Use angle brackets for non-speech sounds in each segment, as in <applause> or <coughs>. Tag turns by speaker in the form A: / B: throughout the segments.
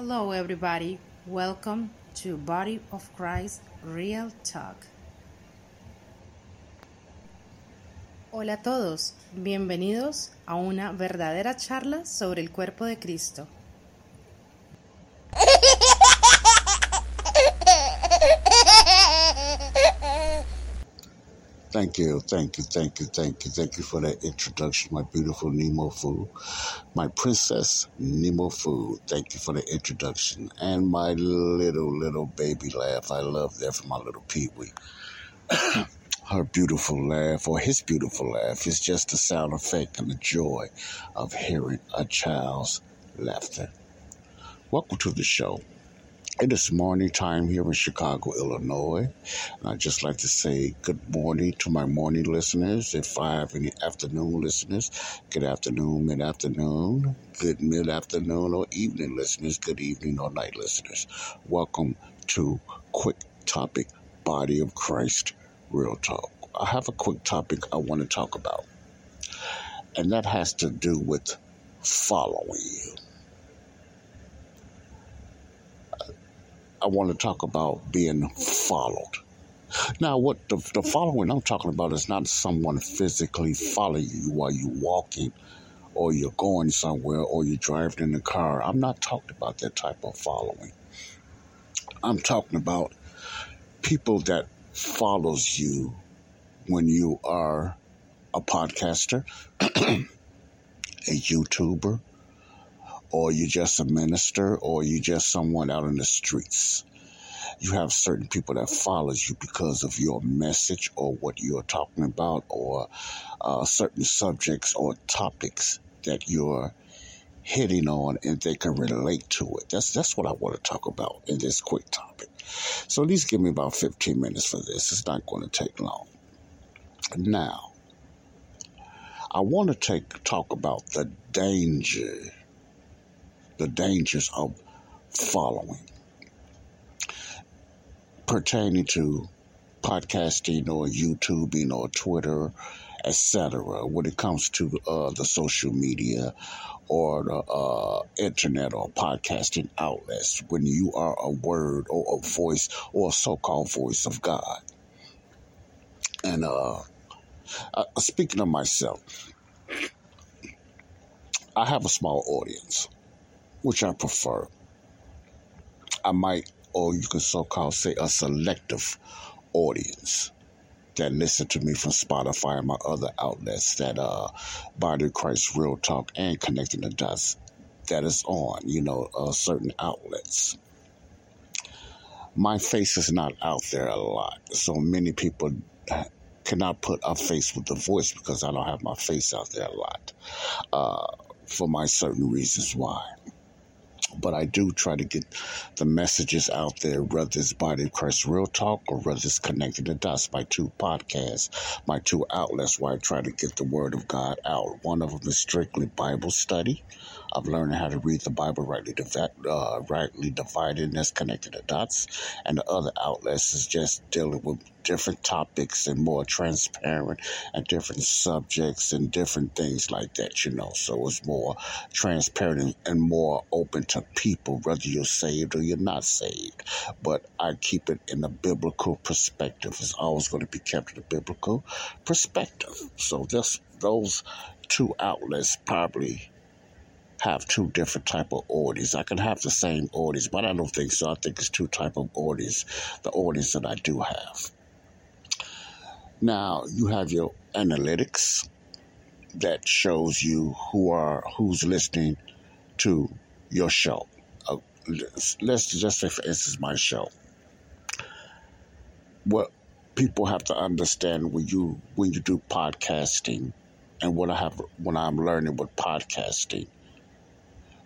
A: Hello, everybody. Welcome to Body of Christ Real Talk. Hola a todos, bienvenidos a una verdadera charla sobre el cuerpo de Cristo.
B: Thank you, thank you, thank you, thank you, thank you for that introduction, my beautiful Nemo Fu, my princess Nemo Fu. Thank you for the introduction and my little little baby laugh. I love that from my little Pee Wee. <coughs> Her beautiful laugh, or his beautiful laugh, is just the sound effect and the joy of hearing a child's laughter. Welcome to the show. It is morning time here in Chicago, Illinois. And I'd just like to say good morning to my morning listeners. If I have any afternoon listeners, good afternoon, mid afternoon, good mid afternoon, or evening listeners, good evening or night listeners. Welcome to Quick Topic Body of Christ Real Talk. I have a quick topic I want to talk about, and that has to do with following you. I want to talk about being followed. Now, what the, the following I'm talking about is not someone physically following you while you're walking or you're going somewhere or you're driving in the car. I'm not talking about that type of following. I'm talking about people that follows you when you are a podcaster, <clears throat> a YouTuber, or you're just a minister, or you're just someone out in the streets. You have certain people that follows you because of your message or what you're talking about, or uh, certain subjects or topics that you're hitting on, and they can relate to it. That's that's what I want to talk about in this quick topic. So at least give me about 15 minutes for this. It's not going to take long. Now, I want to take talk about the danger the dangers of following pertaining to podcasting or YouTubing or Twitter, etc. When it comes to uh, the social media or the uh, internet or podcasting outlets, when you are a word or a voice or a so-called voice of God. And uh, uh speaking of myself, I have a small audience which I prefer. I might, or you could so called say, a selective audience that listen to me from Spotify and my other outlets that uh Body Christ Real Talk and Connecting the Dots that is on, you know, uh, certain outlets. My face is not out there a lot, so many people cannot put a face with the voice because I don't have my face out there a lot uh, for my certain reasons why but I do try to get the messages out there, whether it's Body of Christ Real Talk or whether it's Connecting the Dots, my two podcasts, my two outlets where I try to get the Word of God out. One of them is strictly Bible study. I've learned how to read the Bible rightly, uh, rightly divided, and that's connected to dots. And the other outlets is just dealing with different topics and more transparent and different subjects and different things like that, you know. So it's more transparent and more open to people, whether you're saved or you're not saved. But I keep it in a biblical perspective. It's always going to be kept in a biblical perspective. So just those two outlets probably have two different type of orders. I can have the same orders, but I don't think so. I think it's two type of orders. The orders that I do have. Now you have your analytics that shows you who are who's listening to your show. Uh, let's just say, for instance, my show. What people have to understand when you when you do podcasting, and what I have when I'm learning with podcasting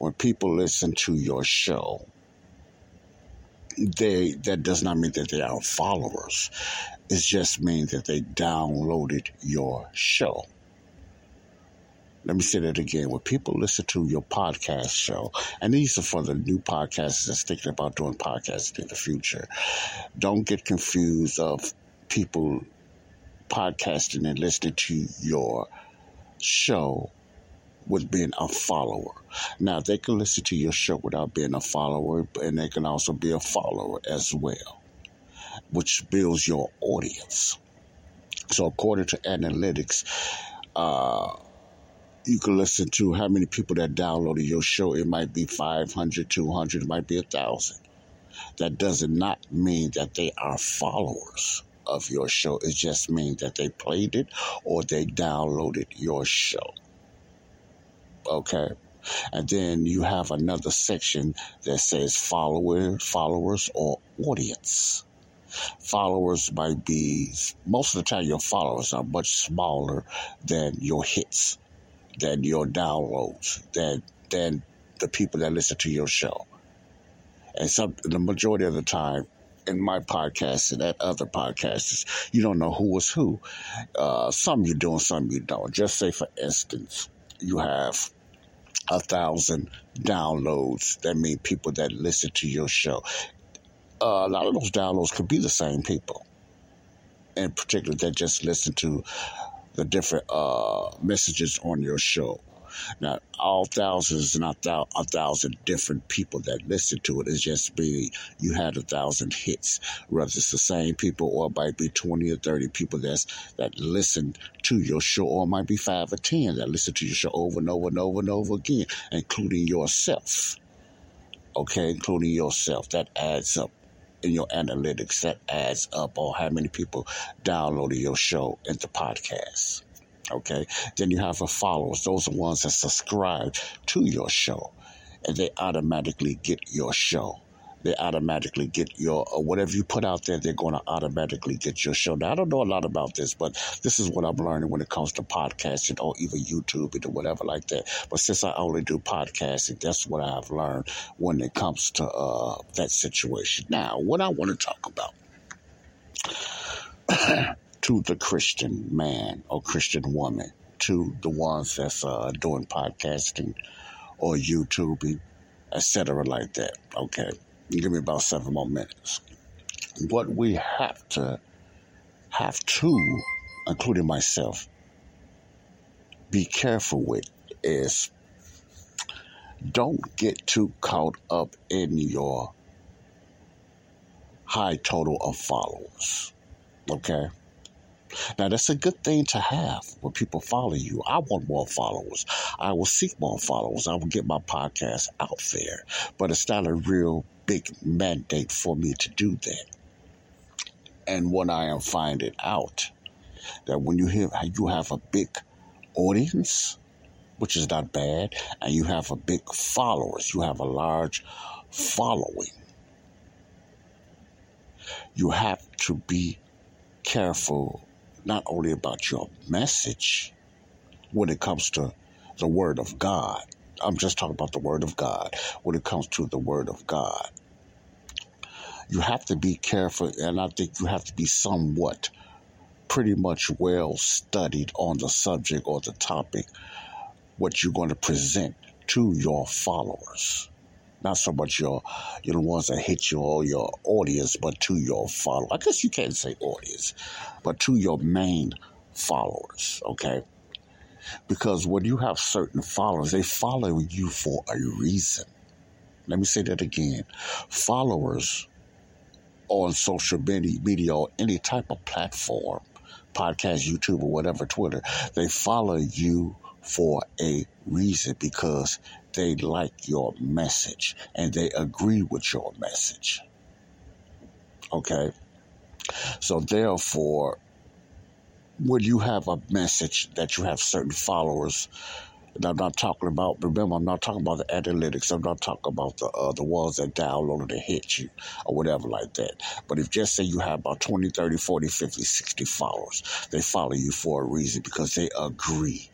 B: when people listen to your show, they that does not mean that they are followers. It just means that they downloaded your show. Let me say that again. When people listen to your podcast show, and these are for the new podcasters that's thinking about doing podcasting in the future, don't get confused of people podcasting and listening to your show with being a follower. Now, they can listen to your show without being a follower, and they can also be a follower as well, which builds your audience. So, according to analytics, uh, you can listen to how many people that downloaded your show. It might be 500, 200, it might be a 1,000. That does not mean that they are followers of your show. It just means that they played it or they downloaded your show. Okay. And then you have another section that says followers, followers or audience. Followers might be most of the time your followers are much smaller than your hits, than your downloads, than than the people that listen to your show. And some the majority of the time in my podcast and at other podcasts, you don't know who is who. Uh, some you're doing, some you don't. Just say, for instance, you have a thousand downloads. That mean people that listen to your show. Uh, a lot of those downloads could be the same people, in particular that just listen to the different uh, messages on your show. Now, all thousands, not thou- a thousand different people that listen to it. It's just be you had a thousand hits. Whether it's the same people or it might be 20 or 30 people that's that listen to your show, or it might be five or 10 that listen to your show over and over and over and over again, including yourself. Okay, including yourself. That adds up in your analytics. That adds up on how many people downloaded your show into podcasts. Okay. Then you have the followers. Those are ones that subscribe to your show and they automatically get your show. They automatically get your uh, whatever you put out there. They're going to automatically get your show. Now I don't know a lot about this, but this is what I'm learning when it comes to podcasting or even YouTube or whatever like that. But since I only do podcasting, that's what I've learned when it comes to uh, that situation. Now, what I want to talk about <clears throat> to the Christian man or Christian woman, to the ones that's uh, doing podcasting or YouTubing, etc., like that. Okay, give me about seven more minutes. What we have to have to, including myself, be careful with is don't get too caught up in your high total of followers. Okay? Now, that's a good thing to have when people follow you. I want more followers. I will seek more followers. I will get my podcast out there. But it's not a real big mandate for me to do that. And when I am finding out that when you have, you have a big audience, which is not bad, and you have a big followers, you have a large following, you have to be careful not only about your message when it comes to the Word of God. I'm just talking about the Word of God. When it comes to the Word of God, you have to be careful, and I think you have to be somewhat pretty much well studied on the subject or the topic, what you're going to present to your followers not so much your you know ones that hit your your audience, but to your follow. I guess you can't say audience, but to your main followers. Okay, because when you have certain followers, they follow you for a reason. Let me say that again. Followers on social media, media or any type of platform, podcast, YouTube, or whatever, Twitter, they follow you for a reason because they like your message and they agree with your message. Okay? So, therefore, when you have a message that you have certain followers, and I'm not talking about, remember, I'm not talking about the analytics. I'm not talking about the uh, the ones that downloaded and hit you or whatever like that. But if just say you have about 20, 30, 40, 50, 60 followers, they follow you for a reason because they agree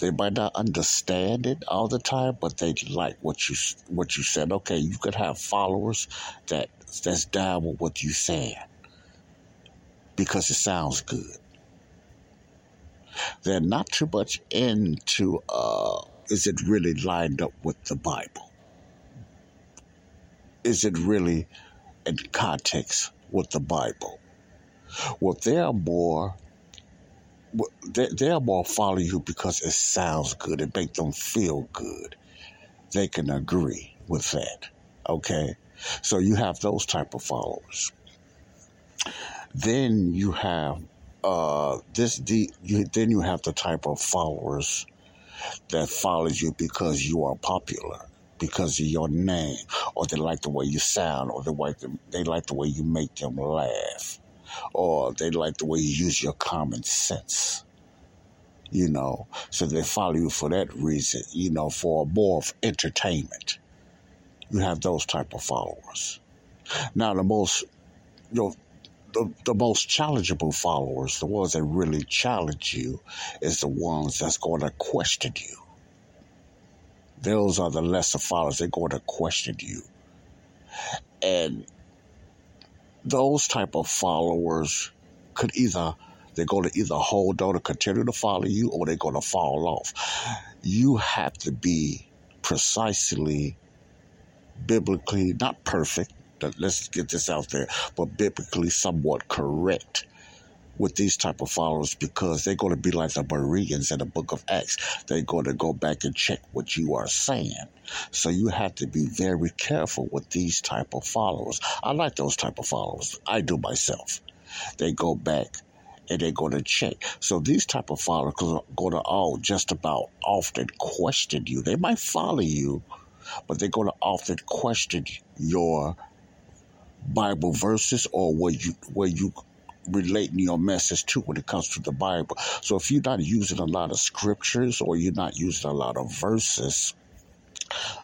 B: They might not understand it all the time, but they like what you what you said. Okay, you could have followers that that's down with what you saying because it sounds good. They're not too much into uh, is it really lined up with the Bible? Is it really in context with the Bible? Well, they're more they, they'll more follow you because it sounds good. It makes them feel good. They can agree with that. Okay, so you have those type of followers. Then you have uh, this. The you, then you have the type of followers that follows you because you are popular, because of your name, or they like the way you sound, or they like the, they like the way you make them laugh or they like the way you use your common sense. You know, so they follow you for that reason, you know, for more of entertainment. You have those type of followers. Now, the most, you know, the, the most challengeable followers, the ones that really challenge you, is the ones that's going to question you. Those are the lesser followers. They're going to question you. And those type of followers could either they're going to either hold on to continue to follow you or they're going to fall off. You have to be precisely biblically not perfect. Let's get this out there, but biblically somewhat correct with these type of followers because they're going to be like the Bereans in the book of Acts. They're going to go back and check what you are saying. So you have to be very careful with these type of followers. I like those type of followers. I do myself. They go back and they're going to check. So these type of followers are going to all just about often question you. They might follow you, but they're going to often question your Bible verses or where you where you relating your message to when it comes to the Bible. So if you're not using a lot of scriptures or you're not using a lot of verses,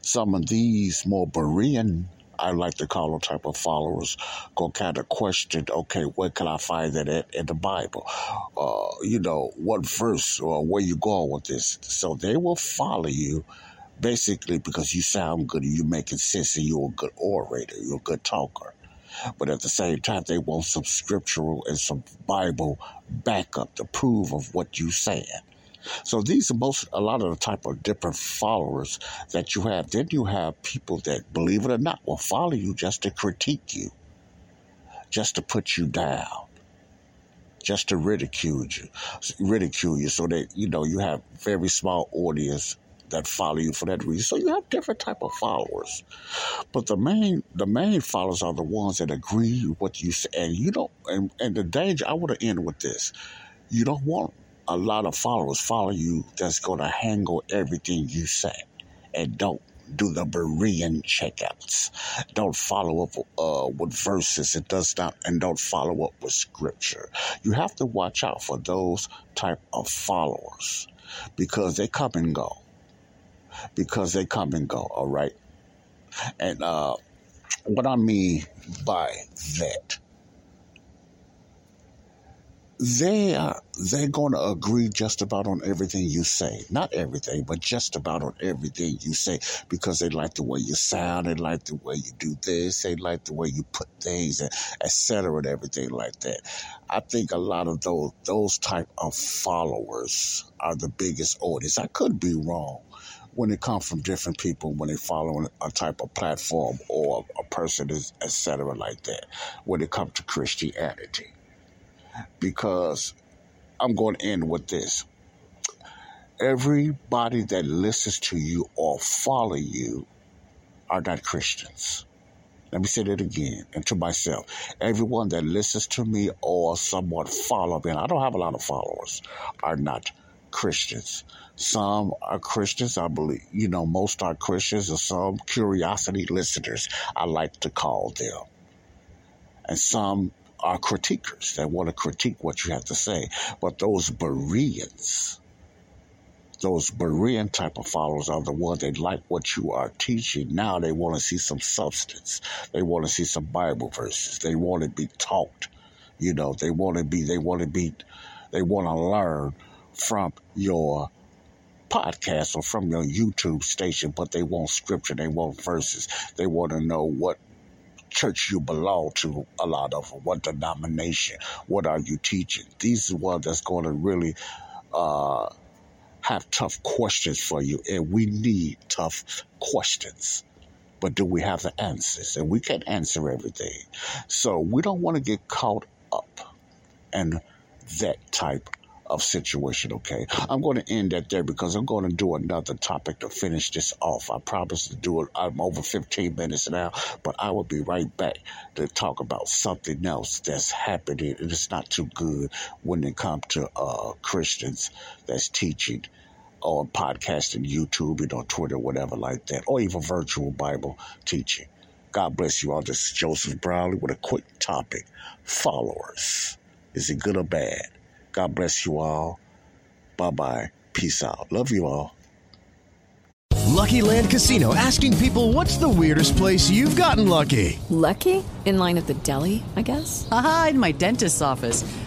B: some of these more Berean, I like to call them type of followers, go kind of question, okay, where can I find that at in the Bible? Uh, you know, what verse or where you going with this? So they will follow you basically because you sound good and you're making sense and you're a good orator, you're a good talker. But at the same time, they want some scriptural and some Bible backup to prove of what you're saying. So these are most a lot of the type of different followers that you have. Then you have people that, believe it or not, will follow you just to critique you, just to put you down, just to ridicule you, ridicule you. So that you know you have very small audience that follow you for that reason. So you have different type of followers, but the main the main followers are the ones that agree with what you say. And you don't. And, and the danger. I want to end with this. You don't want a lot of followers follow you that's going to handle everything you say, and don't do the Berean checkouts. Don't follow up uh, with verses. It does not, and don't follow up with scripture. You have to watch out for those type of followers because they come and go because they come and go, all right? And uh, what I mean by that, they are they're going to agree just about on everything you say. Not everything, but just about on everything you say because they like the way you sound, they like the way you do this, they like the way you put things, and etc. and everything like that. I think a lot of those those type of followers are the biggest audience. I could be wrong, when it comes from different people when they follow a type of platform or a person is etc like that when it comes to christianity. Because i'm going to end with this. Everybody that listens to you or follow you are not christians. Let me say that again and to myself. Everyone that listens to me or somewhat follow me, and I don't have a lot of followers, are not Christians. Some are Christians, I believe. You know, most are Christians, and some curiosity listeners, I like to call them. And some are critiquers that want to critique what you have to say. But those Bereans, those Berean type of followers are the ones that like what you are teaching. Now they want to see some substance. They want to see some Bible verses. They want to be taught. You know, they want to be, they want to be, they want to learn from your podcast or from your YouTube station, but they want scripture, they want verses, they want to know what church you belong to, a lot of them, what denomination, what are you teaching. These are ones that's going to really uh, have tough questions for you, and we need tough questions. But do we have the answers? And we can't answer everything. So we don't want to get caught up in that type of situation, okay? I'm going to end that there because I'm going to do another topic to finish this off. I promise to do it. I'm over 15 minutes now, but I will be right back to talk about something else that's happening and it's not too good when it comes to uh, Christians that's teaching on podcasting, YouTube, and on Twitter, whatever like that, or even virtual Bible teaching. God bless you all. This is Joseph Brownlee with a quick topic. Followers. Is it good or bad? God bless you all. Bye bye. Peace out. Love you all.
C: Lucky Land Casino asking people what's the weirdest place you've gotten lucky?
D: Lucky? In line at the deli, I guess?
E: Aha, in my dentist's office.